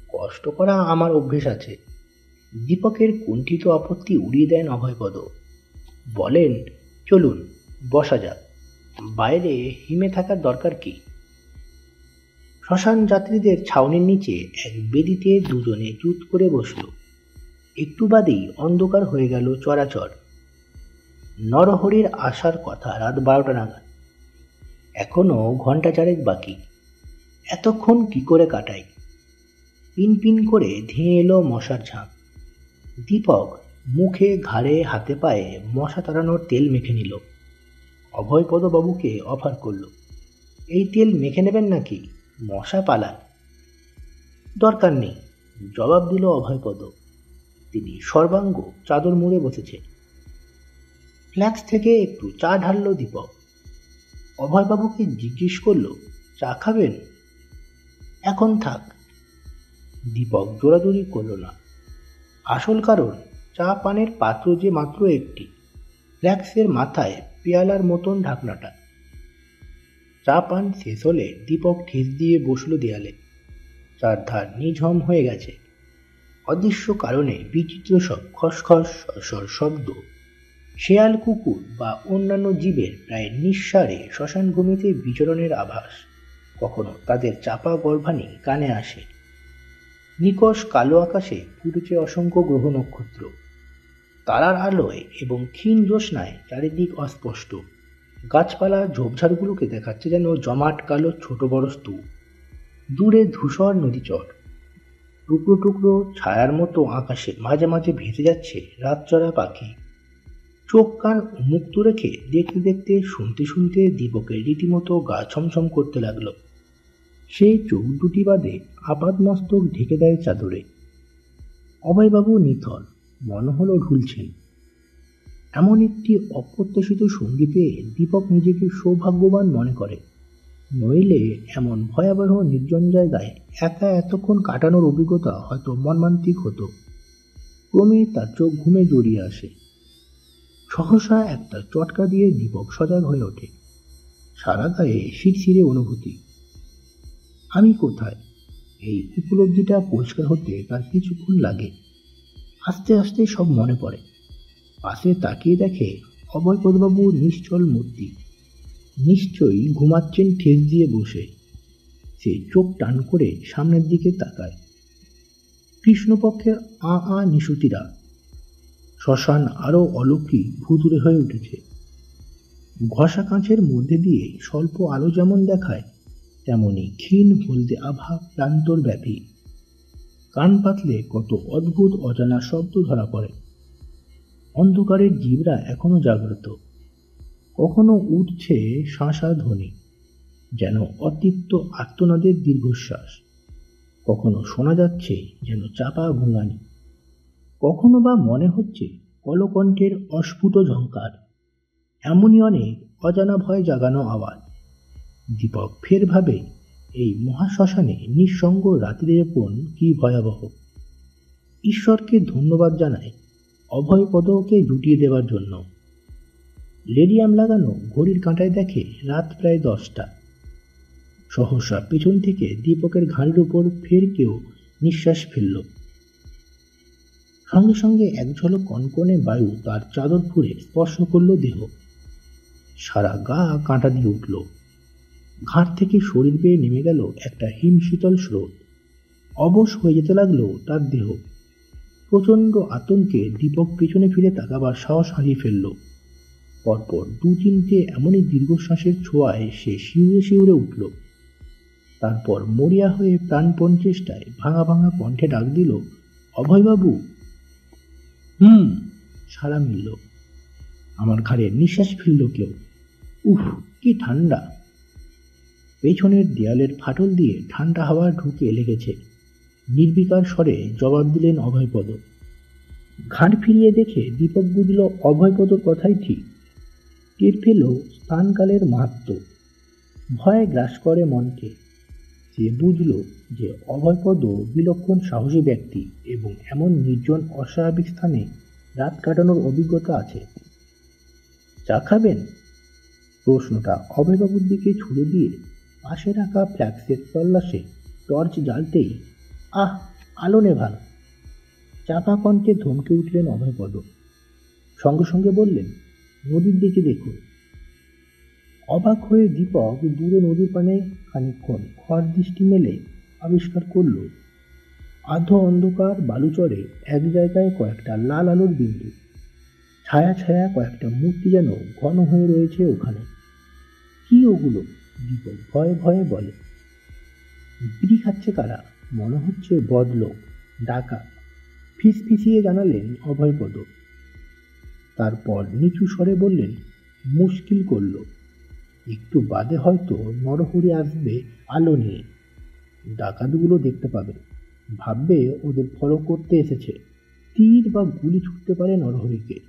কষ্ট করা আমার অভ্যেস আছে। দীপকের কুণ্ঠিত আপত্তি উড়িয়ে দেন অভয়পদ। বলেন, চলুন, বসা যাক। বাইরে হিমে থাকার দরকার কি? শ্মশান যাত্রীদের ছাউনির নিচে এক বেদিতে দুজনে জুত করে বসল। একটু বাদেই অন্ধকার হয়ে গেল চরাচর। নরহরির আসার কথা রাত বারোটা নাগাদ। এখনও ঘণ্টা চারেক বাকি। এতক্ষণ কি করে কাটাই? পিন পিন করে ধেয়ে এলো মশার ঝাঁক। দীপক মুখে ঘাড়ে হাতে পায়ে মশা তাড়ানোর তেল মেখে নিল। অভয়পদবাবুকে অফার করল। এই তেল মেখে নেবেন নাকি? মশা পালান। দরকার নেই, জবাব দিল অভয়পদ। তিনি সর্বাঙ্গ চাদর মুড়ে বসেছে। ফ্ল্যাক্স থেকে একটু চা ঢালল দীপক। অভয়বাবুকে জিজ্ঞেস করল, চা খাবেন? এখন থাক। দীপক জোরাজুরি করল না। আসল কারণ, চা পানের পাত্র যে মাত্র একটি, ফ্ল্যাক্সের মাথায় পেয়ালার মতন ঢাকনাটা। চা পান শেষ হলে দীপক ঠেস দিয়ে বসল দেয়ালে। চার ধার নিঝম হয়ে গেছে। অদৃশ্য কারণে বিচিত্র সব খসখস, সরসর শব্দ। শেয়াল কুকুর বা অন্যান্য জীবের প্রায় নিঃসারে শ্মশানভূমিতে বিচরণের আভাস। কখনো তাদের চাপা গর্ভানি কানে আসে। নিকষ কালো আকাশে ফুটেছে অসংখ্য গ্রহ নক্ষত্র। তারার আলোয় এবং ক্ষীণ জ্যোৎস্নায় চারিদিক অস্পষ্ট। গাছপালা ঝোপঝাড়গুলোকে দেখাচ্ছে যেন জমাট কালো ছোট বড় স্তূপ। দূরে ধূসর নদীচর টুকরো টুকরো ছায়ার মতো আকাশে মাঝে মাঝে ভেসে যাচ্ছে রাতচরা পাখি। চোখ কান মুক্ত রেখে দেখতে দেখতে, শুনতে শুনতে দীপকের রীতিমতো গা ছমছম করতে লাগল। সেই চোখ দুটি বাদে আপাত মস্তক ঢেকে দেয় চাদরে। অভয়বাবু নিথর মনে হলো ঢুলছেন। এমন একটি অপ্রত্যাশিত সঙ্গী পেয়ে দীপক নিজেকে সৌভাগ্যবান মনে করে। নইলে এমন ভয়াবহ নির্জন জায়গায় একা এতক্ষণ কাটানোর অভিজ্ঞতা হয়তো মর্মান্তিক হতো। ক্রমে তার চোখ ঘুমে জড়িয়ে আসে। সহসা একটা চটকা দিয়ে দীপক সজাগ হয়ে ওঠে। সারা গায়ে শিরশিরে অনুভূতি। আমি কোথায়? এই উপলব্ধিটা পরিষ্কার হতে তার কিছুক্ষণ লাগে। আস্তে আস্তে সব মনে পড়ে। পাশে তাকিয়ে দেখে অভয়পদবাবু নিশ্চল মূর্তি। নিশ্চয়ই ঘুমাচ্ছেন ঠেস দিয়ে বসে। সে চোখ টান করে সামনের দিকে তাকায়। কৃষ্ণপক্ষের আ আ নিশুতিরা। শ্মশান আরও অলৌকিক ভুতুরে হয়ে উঠেছে। ঘষা কাঁচের মধ্যে দিয়ে স্বল্প আলো যেমন দেখায় তেমনি ক্ষীণ হলদে আভা প্রান্তর ব্যাপী। কান পাতলে কত অদ্ভুত অজানা শব্দ ধরা পড়ে। অন্ধকারের জীবরা এখনও জাগ্রত। কখনো উঠছে শাঁসা ধ্বনি, যেন অতিপ্ত আত্মনাদের দীর্ঘশ্বাস। কখনো শোনা যাচ্ছে যেন চাপা ভুঙানি কখনো বা মনে হচ্ছে কলকণ্ঠের অস্ফুট ঝঙ্কার এমনই অনেক অজানা ভয় জাগানো আওয়াজ। দীপক ফের ভাবে, এই মহাশ্মশানে নিঃসঙ্গ রাত্রিযাপন কি ভয়াবহ? ঈশ্বরকে ধন্যবাদ জানায় অভয়পদকে জুটিয়ে দেওয়ার জন্য। লেডিয়াম লাগানো ঘড়ির কাঁটায় দেখে রাত প্রায় দশটা। সহসা পেছন থেকে দীপকের ঘাড়ির উপর ফের কেউ নিঃশ্বাস ফেলল। সঙ্গে সঙ্গে এক ঝলক কনকনে বায়ু তার চাদর ফুঁড়ে স্পর্শ করল দেহ। সারা গা কাঁটা দিয়ে উঠল। ঘাট থেকে শরীর বেয়ে নেমে গেল একটা হিমশীতল স্রোত। অবশ হয়ে যেতে লাগল তার দেহ। প্রচণ্ড আতঙ্কে দীপক পেছনে ফিরে তাকাবার সাহস হারিয়ে ফেলল। পরপর দু তিনটে এমনই দীর্ঘশ্বাসের ছোঁয়ায় সে শিউরে শিউরে উঠল। তারপর মরিয়া হয়ে প্রাণপণ চেষ্টায় ভাঙা ভাঙা কণ্ঠে ডাক দিল, অভয়বাবু! হুম সারা মিলল। আমার ঘাড়ে নিঃশ্বাস ফেলল কেউ। উফ, কি ঠান্ডা পেছনের দেয়ালের ফাটল দিয়ে ঠান্ডা হাওয়া ঢুকে লেগেছে। নির্বিকার স্বরে জবাব দিলেন অভয়পদ। ঘাট ফিরিয়ে দেখে দীপক বুঝল অভয়পদর কথাই ঠিক। টের পেল স্থানকালের মাহাত্ম। ভয় গ্রাস করে মনকে। সে বুঝল যে অভয়পদ বিলক্ষণ সাহসী ব্যক্তি এবং এমন নির্জন অস্বাভাবিক স্থানে রাত কাটানোর অভিজ্ঞতা আছে। চা খাবেন? প্রশ্নটা অভয়বাবুর দিকে ছুড়ে দিয়ে পাশে রাখা ফ্ল্যাক্সের তল্লাশে, টর্চ জ্বালতেই, আহ আলো নেভান চাপা কণ্ঠে ধমকে উঠলেন অভয়পদ। সঙ্গে সঙ্গে বললেন, নদীর দিকে দেখুন। অবাক হয়ে দীপক দূরে নদীর পানে খানিক্ষণ খড় দৃষ্টি মেলে আবিষ্কার করল, আধো অন্ধকার বালুচরে এক জায়গায় কয়েকটা লাল আলোর বিন্দু। ছায়া ছায়া কয়েকটা মূর্তি যেন ঘন হয়ে রয়েছে ওখানে। কি ওগুলো? দীপক ভয়ে ভয়ে বলে বিড়ি খাচ্ছে কারা? মনে হচ্ছে বদলোক ডাকা ফিস ফিসিয়ে জানালেন অভয়পদ। তারপর নিচু স্বরে বললেন, মুশকিল করল। একটু বাদে হয়তো নরহরি আসবে আলো নিয়ে। ডাকাতগুলো দেখতে পাবে। ভাববে ওদের ফলো করতে এসেছে। তীর বা গুলি ছুটতে পারে নরহরিকে।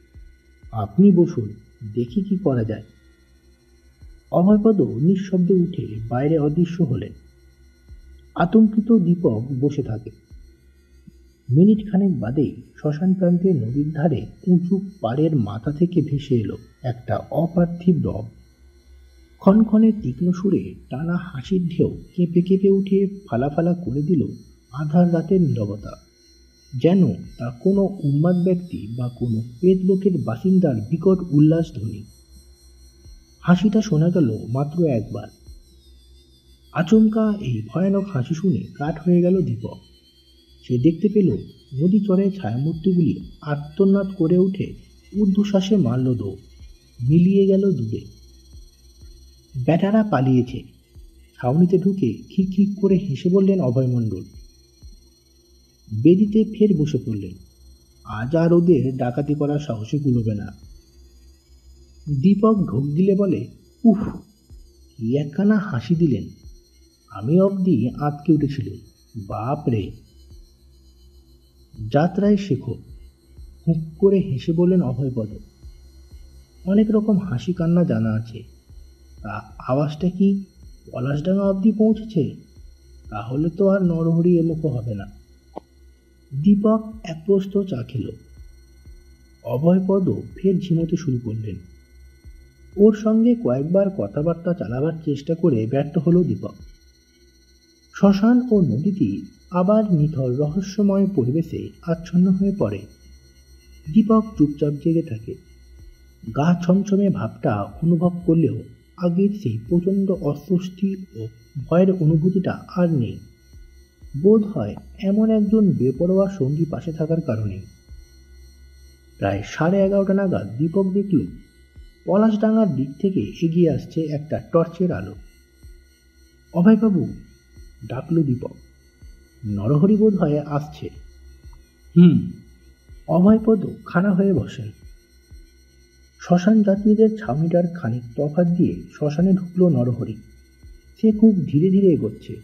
আপনি বসুন, দেখি কি করা যায়। অভয়পদ নিঃশব্দে উঠে বাইরে অদৃশ্য হলেন। আতঙ্কিত দীপক বসে থাকে। মিনিট খানেক বাদেই শ্মশান প্রান্তে নদীর ধারে উঁচু পাড়ের মাথা থেকে ভেসে এলো একটা অপার্থিব রব। ক্ষণক্ষণে তীক্ষ্ণ সুরে টানা হাসির ঢেউ কেঁপে কেঁপে উঠে ফালাফালা করে দিল আধার রাতের নীরবতা। যেন তা কোনো উন্মাদ ব্যক্তি বা কোনো পেট লোকের বাসিন্দার বিকট উল্লাস ধ্বনি। হাসিটা শোনা গেল মাত্র একবার। আচমকা এই ভয়ানক হাসি শুনে কাঠ হয়ে গেল দীপক। সে দেখতে পেল নদী চরে ছায়ামূর্তিগুলি আত্মনাদ করে উঠে ঊর্ধ্বশ্বাসে মারল দো, মিলিয়ে গেল দূরে। ব্যাটারা পালিয়েছে। ছাউনিতে ঢুকে খিক করে হেসে বললেন অভয়মণ্ডল বেদিতে ফের বসে পড়লেন। আজ আর ওদের ডাকাতি করার সাহসে কুলোবে না। দীপক ঢোক দিলে বলে, উফ, কি একখানা হাসি দিলেন। আমি অবধি আঁতকে উঠেছিল বাপ রে! যাত্রায় শেখো, হুঁক করে হেসে বললেন অভয়পদ, অনেক রকম হাসি কান্না জানা আছে। তা আওয়াজটা কি পলাশডাঙ্গা অবধি পৌঁছেছে? তাহলে তো আর নরহরি এমুখো হবে না। দীপক এক প্রস্ত চা খেল। অভয়পদ ফের ঝিমোতে শুরু করলেন। ওর সঙ্গে কয়েকবার কথাবার্তা চালাবার চেষ্টা করে ব্যর্থ হলো দীপক। শ্মশান ও নদীটি আবার নিথর রহস্যময় পরিবেশে আচ্ছন্ন হয়ে পড়ে। দীপক চুপচাপ জেগে থাকে। গা ছমছমে ভাবটা অনুভব করলেও আগের সেই প্রচণ্ড অস্বস্তি ও ভয়ের অনুভূতিটা আর নেই। বোধ হয় এমন একজন বেপরোয়া সঙ্গী পাশে থাকার কারণে। প্রায় সাড়ে এগারোটা নাগাদ দীপক দেখল পলাশডাঙ্গার দিক থেকে এগিয়ে আসছে একটা টর্চের আলো। অভয়বাবু ডাকল দীপক। নরহরি বোধ হয়ে আসছে। হুম, অভয়পদ খাড়া হয়ে বসেন। শ্মশান যাত্রীদের ছাউনিটার খানিক তফাত দিয়ে শ্মশানে ঢুকল নরহরি। সে খুব ধীরে ধীরে এগোচ্ছে।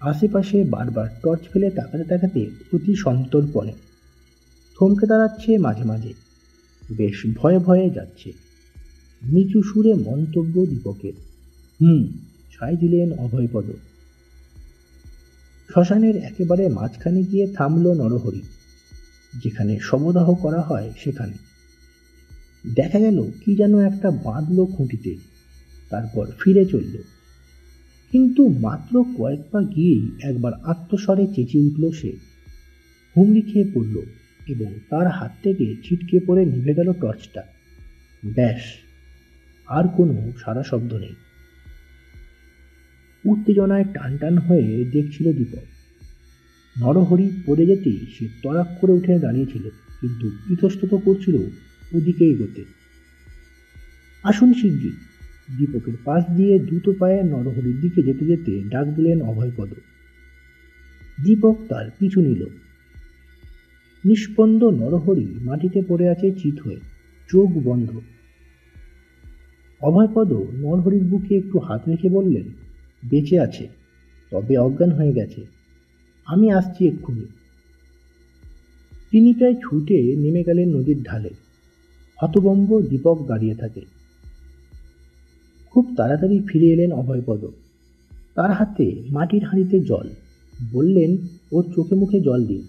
আশেপাশে বারবার টর্চ ফেলে তাকাতে তাকাতে অতি সন্তর্পণে। থমকে দাঁড়াচ্ছে মাঝে মাঝে। বেশ ভয়ে ভয়ে যাচ্ছে। নিচু সুরে মন্তব্য দীপকের। হুম, ছাই দিলেন অভয়পদ। শ্মশানের একেবারে মাঝখানে গিয়ে থামল নরহরি, যেখানে শবদাহ করা হয় সেখানে। দেখা গেল কি যেন একটা বাঁধল খুঁটিতে, তারপর ফিরে চলল। কিন্তু মাত্র কয়েক পা গিয়েই একবার আত্মস্বরে চেঁচিয়ে উঠল সে। হুমড়ি খেয়ে পড়ল এবং তার হাত থেকে ছিটকে পড়ে নিভে গেল টর্চটা। ব্যাস আর কোনো সারা শব্দ নেই। উত্তেজনায় টান টান হয়ে দেখছিল দীপক। নরহরি পড়ে যেতেই সে তরাক করে উঠে দাঁড়িয়েছিল, কিন্তু ইতস্তত করছিল ওদিকে এগোতে। আসুন শিগগির দীপকের পাশ দিয়ে দ্রুত পায়ে নরহরির দিকে যেতে যেতে ডাক দিলেন অভয়পদ। দীপক তার পিছু নিল। নিষ্পন্দ নরহরি মাটিতে পড়ে আছে চিত হয়ে, চোখ বন্ধ। অভয়পদ নরহরির বুকে একটু হাত রেখে বললেন, বেঁচে আছে, তবে অজ্ঞান হয়ে গেছে। আমি আসছি এক্ষুনি। তিনি প্রায় ছুটে নেমে গেলেন নদীর ঢালে। হতবম্ব দীপক দাঁড়িয়ে থাকে। খুব তাড়াতাড়ি ফিরে এলেন অভয়পদ তার হাতে মাটির হাঁড়িতে জল। বললেন, ওর চোখে মুখে জল দিন।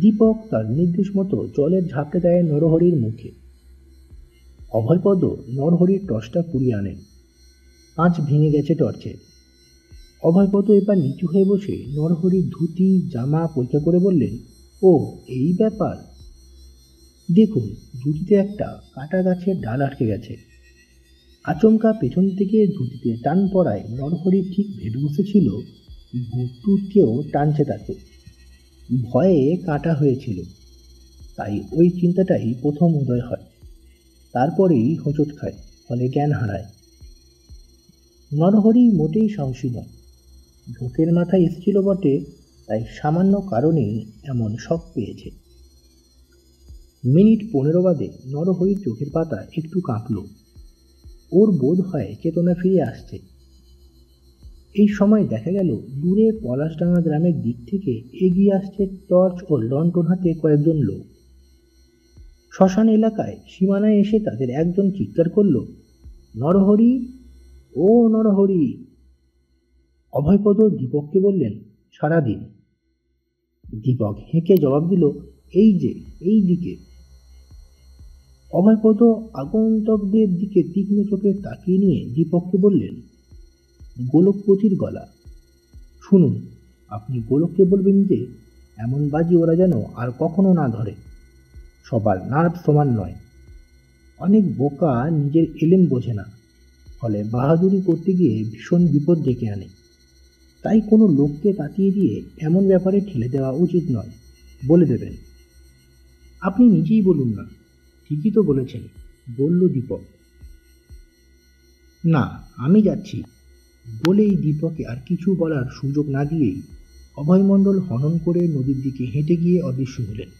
দীপক তার নির্দেশ মতো জলের ঝাঁপটে দেয় নরহরির মুখে। অভয়পদ নরহরির টর্চটা পুড়িয়ে আনেন। কাঁচ ভেঙে গেছে টর্চে। অভয়পদ এবার নিচু হয়ে বসে নরহরির ধুতি, জামা পরীক্ষা করে বললেন, ও, এই ব্যাপার? দেখুন, ধুতিতে একটা কাটা গাছের ডাল আটকে গেছে। আচমকা পেছন থেকে ধুতিতে টান পড়ায় নরহরি ঠিক ভেবে বসেছিল ভুটুটকেও টানছে তাকে। ভয়ে কাটা হয়েছিল। তাই ওই চিন্তাটাই প্রথম উদয় হয়। তারপরেই হোঁচট খায়, ফলে জ্ঞান হারায়। নরহরি মোটেই সাহসী নয় ঢোকের মাথায় এসেছিল বটে, তাই সামান্য কারণেই এমন শখ পেয়েছে। মিনিট পনেরো বাদে নরহরির চোখের পাতা একটু কাঁপল। ওর বোধ হয় চেতনা ফিরে আসছে। এই সময় দেখা গেল, দূরে পলাশডাঙ্গা গ্রামের দিক থেকে এগিয়ে আসছে টর্চ ও লন্ঠন হাতে কয়েকজন লোক। শ্মশান এলাকায় সীমানায় এসে তাদের একজন চিৎকার করল, নরহরি, ও নরহরি! অভয়পদ দীপককে বললেন, সারাদিন। দীপক হেঁকে জবাব দিল, এই যে, এই দিকে। অভয়পদ আগন্তকদের দিকে তীক্ষ্ণ চোখে তাকিয়ে নিয়ে দীপককে বললেন, গোলকপতির গলা। শুনুন, আপনি গোলককে বলবেন যে, এমন বাজি ওরা যেন আর কখনো না ধরে। সবার, নার্ভ সমান নয়। অনেক বোকা নিজের এলেম বোঝে না, ফলে বাহাদুরি করতে গিয়ে ভীষণ বিপদ ডেকে আনে। তাই কোনো লোককে তাকিয়ে দিয়ে এমন ব্যাপারে ঠেলে দেওয়া উচিত নয়, বলে দেবেন। আপনি নিজেই বলুন না, ঠিকই তো বলেছেন, বলল দীপক। না, আমি যাচ্ছি। বলেই দীপকে আর কিছু বলার সুযোগ না দিয়েই অভয়মণ্ডল হনন করে নদীর দিকে হেঁটে গিয়ে অদৃশ্য হলেন।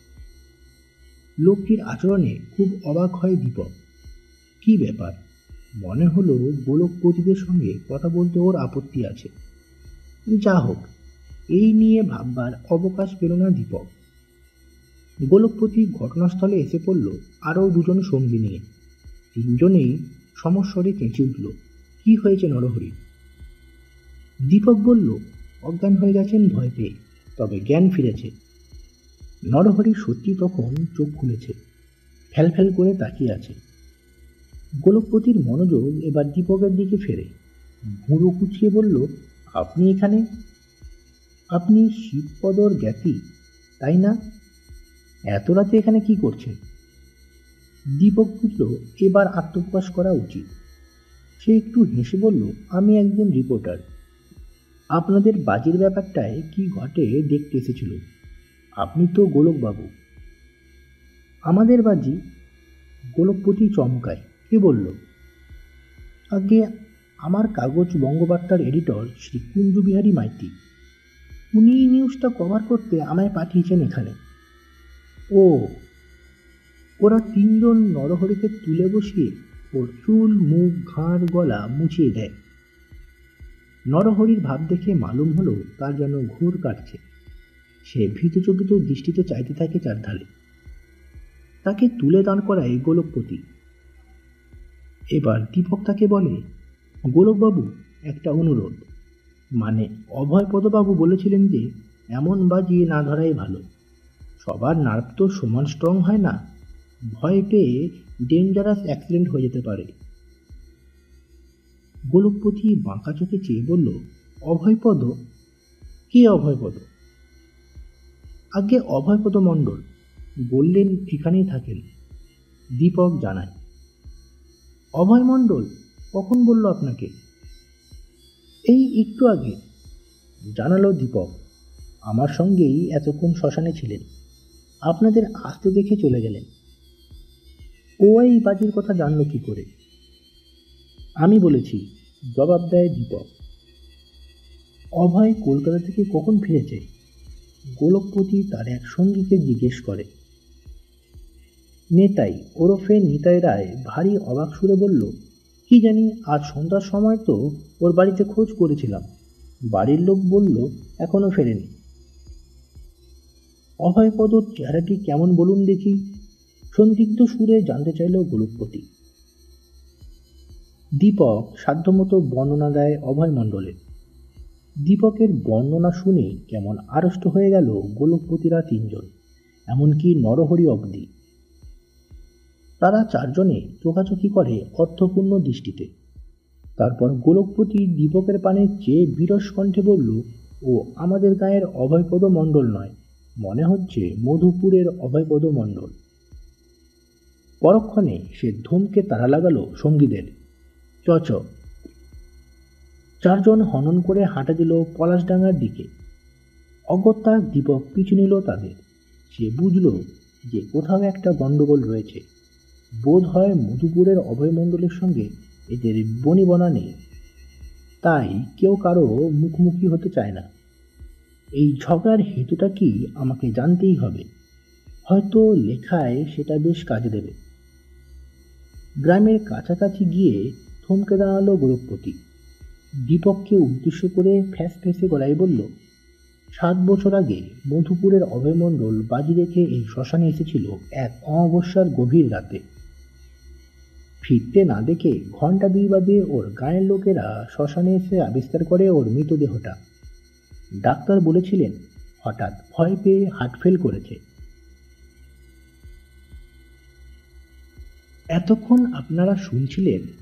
লোকটির আচরণে খুব অবাক হয় দীপক। কি ব্যাপার? মনে হলো গোলকপতিদের সঙ্গে কথা বলতে ওর আপত্তি আছে। যা হোক, এই নিয়ে ভাববার অবকাশ পেল না দীপক। গোলকপতি ঘটনাস্থলে এসে পড়ল আরও দুজন সঙ্গী নিয়ে। তিনজনেই সমস্বরে কেঁচে উঠল, কি হয়েছে নরহরি? দীপক বলল, অজ্ঞান হয়ে গেছেন, ভয় পেয়ে, তবে জ্ঞান ফিরেছে। নরহরি সত্যি তখন চোখ খুলেছে ফ্যাল ফ্যাল করে তাকিয়ে আছে। গোলকপতির মনোযোগ এবার দীপকের দিকে ফেরে। ভুঁড়ো কুচিয়ে বলল, আপনি এখানে? আপনি শিবপদর জ্ঞাতি, তাই না? এত রাতে এখানে কি করছেন? দীপক বুঝল, এবার আত্মপ্রকাশ করা উচিত। সে একটু হেসে বলল, আমি একজন রিপোর্টার। আপনাদের বাজির ব্যাপারটায় কি ঘটে দেখতে এসেছিল আপনি তো গোলকবাবু। আমাদের বাজি গোলকপতি চমকায়। কে বলল? আগে আমার কাগজ বঙ্গবার্তার এডিটর শ্রী কুঞ্জবিহারী মাইতি। উনি নিউজটা কভার করতে আমায় পাঠিয়েছেন এখানে। ও, ওরা তিনজন নরহরিকে তুলে বসিয়ে ওর চুল মুখ, ঘাড়, গলা মুছিয়ে দেয়। নরহরির ভাব দেখে মালুম হলো তার যেন ঘোর কাটছে। সে ভীতচকিত দৃষ্টিতে চাইতে থাকে চারধারে তাকে তুলে দান করায় গোলকপতি। এবার দীপক তাকে বলে, গোলকবাবু, একটা অনুরোধ। মানে অভয়পদবাবু বলেছিলেন যে, এমন বাজিয়ে না ধরাই ভালো। সবার নার্ভ তো সমান স্ট্রং হয় না। ভয় পেয়ে ডেঞ্জারাস অ্যাক্সিডেন্ট হয়ে যেতে পারে। গোলকপতি বাঁকা চোখে চেয়ে বলল, অভয়পদ? কে অভয়পদ? আগে অভয়পদ মণ্ডল বললেন, এখানেই থাকেন। দীপক জানায়, অভয় মণ্ডল, কখন বলল আপনাকে? এই একটু আগে, জানালো দীপক, আমার সঙ্গেই এতক্ষণ শ্মশানে ছিলেন। আপনাদের আসতে দেখে চলে গেলেন। ও এই বাজির কথা জানলো কি করে? আমি বলেছি, জবাব দেয় দীপক, অভয় কলকাতা থেকে কখন ফিরেছে? গোলকপতি তার এক সঙ্গীকে জিজ্ঞেস করে। নেতাই ওরফে নিতাই রায় ভারী অবাক সুরে বলল, কি জানি, আজ সন্ধ্যার সময় তো ওর বাড়িতে খোঁজ করেছিলাম। বাড়ির লোক বলল, এখনও ফেরেনি। অভয়পদর চেহারাটি কেমন বলুন দেখি। সন্দিগ্ধ সুরে জানতে চাইল গোলকপতি। দীপক সাধ্যমতো বর্ণনা দেয় অভয় মণ্ডলের দীপকের বর্ণনা শুনে কেমন আড়ষ্ট হয়ে গেল গোলকপতিরা তিনজন, এমনকি নরহরি অবধি। তারা চারজনে চোখাচোখি করে অর্থপূর্ণ দৃষ্টিতে। তারপর গোলকপতি দীপকের পানে চেয়ে বিরস কণ্ঠে বলল, ও আমাদের গায়ের অভয়পদ মণ্ডল নয়, মনে হচ্ছে মধুপুরের অভয়পদ মণ্ডল। পরক্ষণে সে ধূমকে তারা লাগালো সঙ্গীদের। চ চারজন হনন করে হাঁটা দিল পলাশডাঙ্গার দিকে। অগত্যা দীপক পিছু নিল তাদের। সে বুঝল যে কোথাও একটা গণ্ডগোল রয়েছে। বোধ হয় মধুপুরের অভয়মণ্ডলের সঙ্গে এদের বনিবনা নেই। তাই কেউ কারও মুখোমুখি হতে চায় না। এই ঝগড়ার হেতুটা কি আমাকে জানতেই হবে। হয়তো লেখায় সেটা বেশ কাজে দেবে। গ্রামের কাছাকাছি গিয়ে থমকে দাঁড়াল গোরখপতি দীপককে উদ্দেশ্য করে ফ্যাস ফেসে গলায় বলল, সাত বছর আগে মধুপুরের অভয়মণ্ডল বাজি রেখে এই শ্মশানে এসেছিল এক অমাবস্যার গভীর রাতে। ফিরতে না দেখে ঘণ্টা দুই বাদে ওর গায়ের লোকেরা শ্মশানে এসে আবিষ্কার করে ওর মৃতদেহটা। ডাক্তার বলেছিলেন, হঠাৎ ভয় পেয়ে হার্ট ফেল করেছে। এতক্ষণ আপনারা শুনছিলেন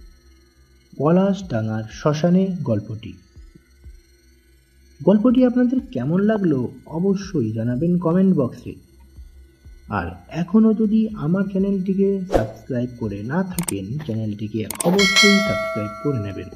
পলাশ ডাঙার শ্মশানে গল্পটি। গল্পটি আপনাদের কেমন লাগল অবশ্যই জানাবেন কমেন্ট বক্সে আর এখনও যদি আমার চ্যানেলটিকে সাবস্ক্রাইব করে না থাকেন চ্যানেলটিকে অবশ্যই সাবস্ক্রাইব করে নেবেন।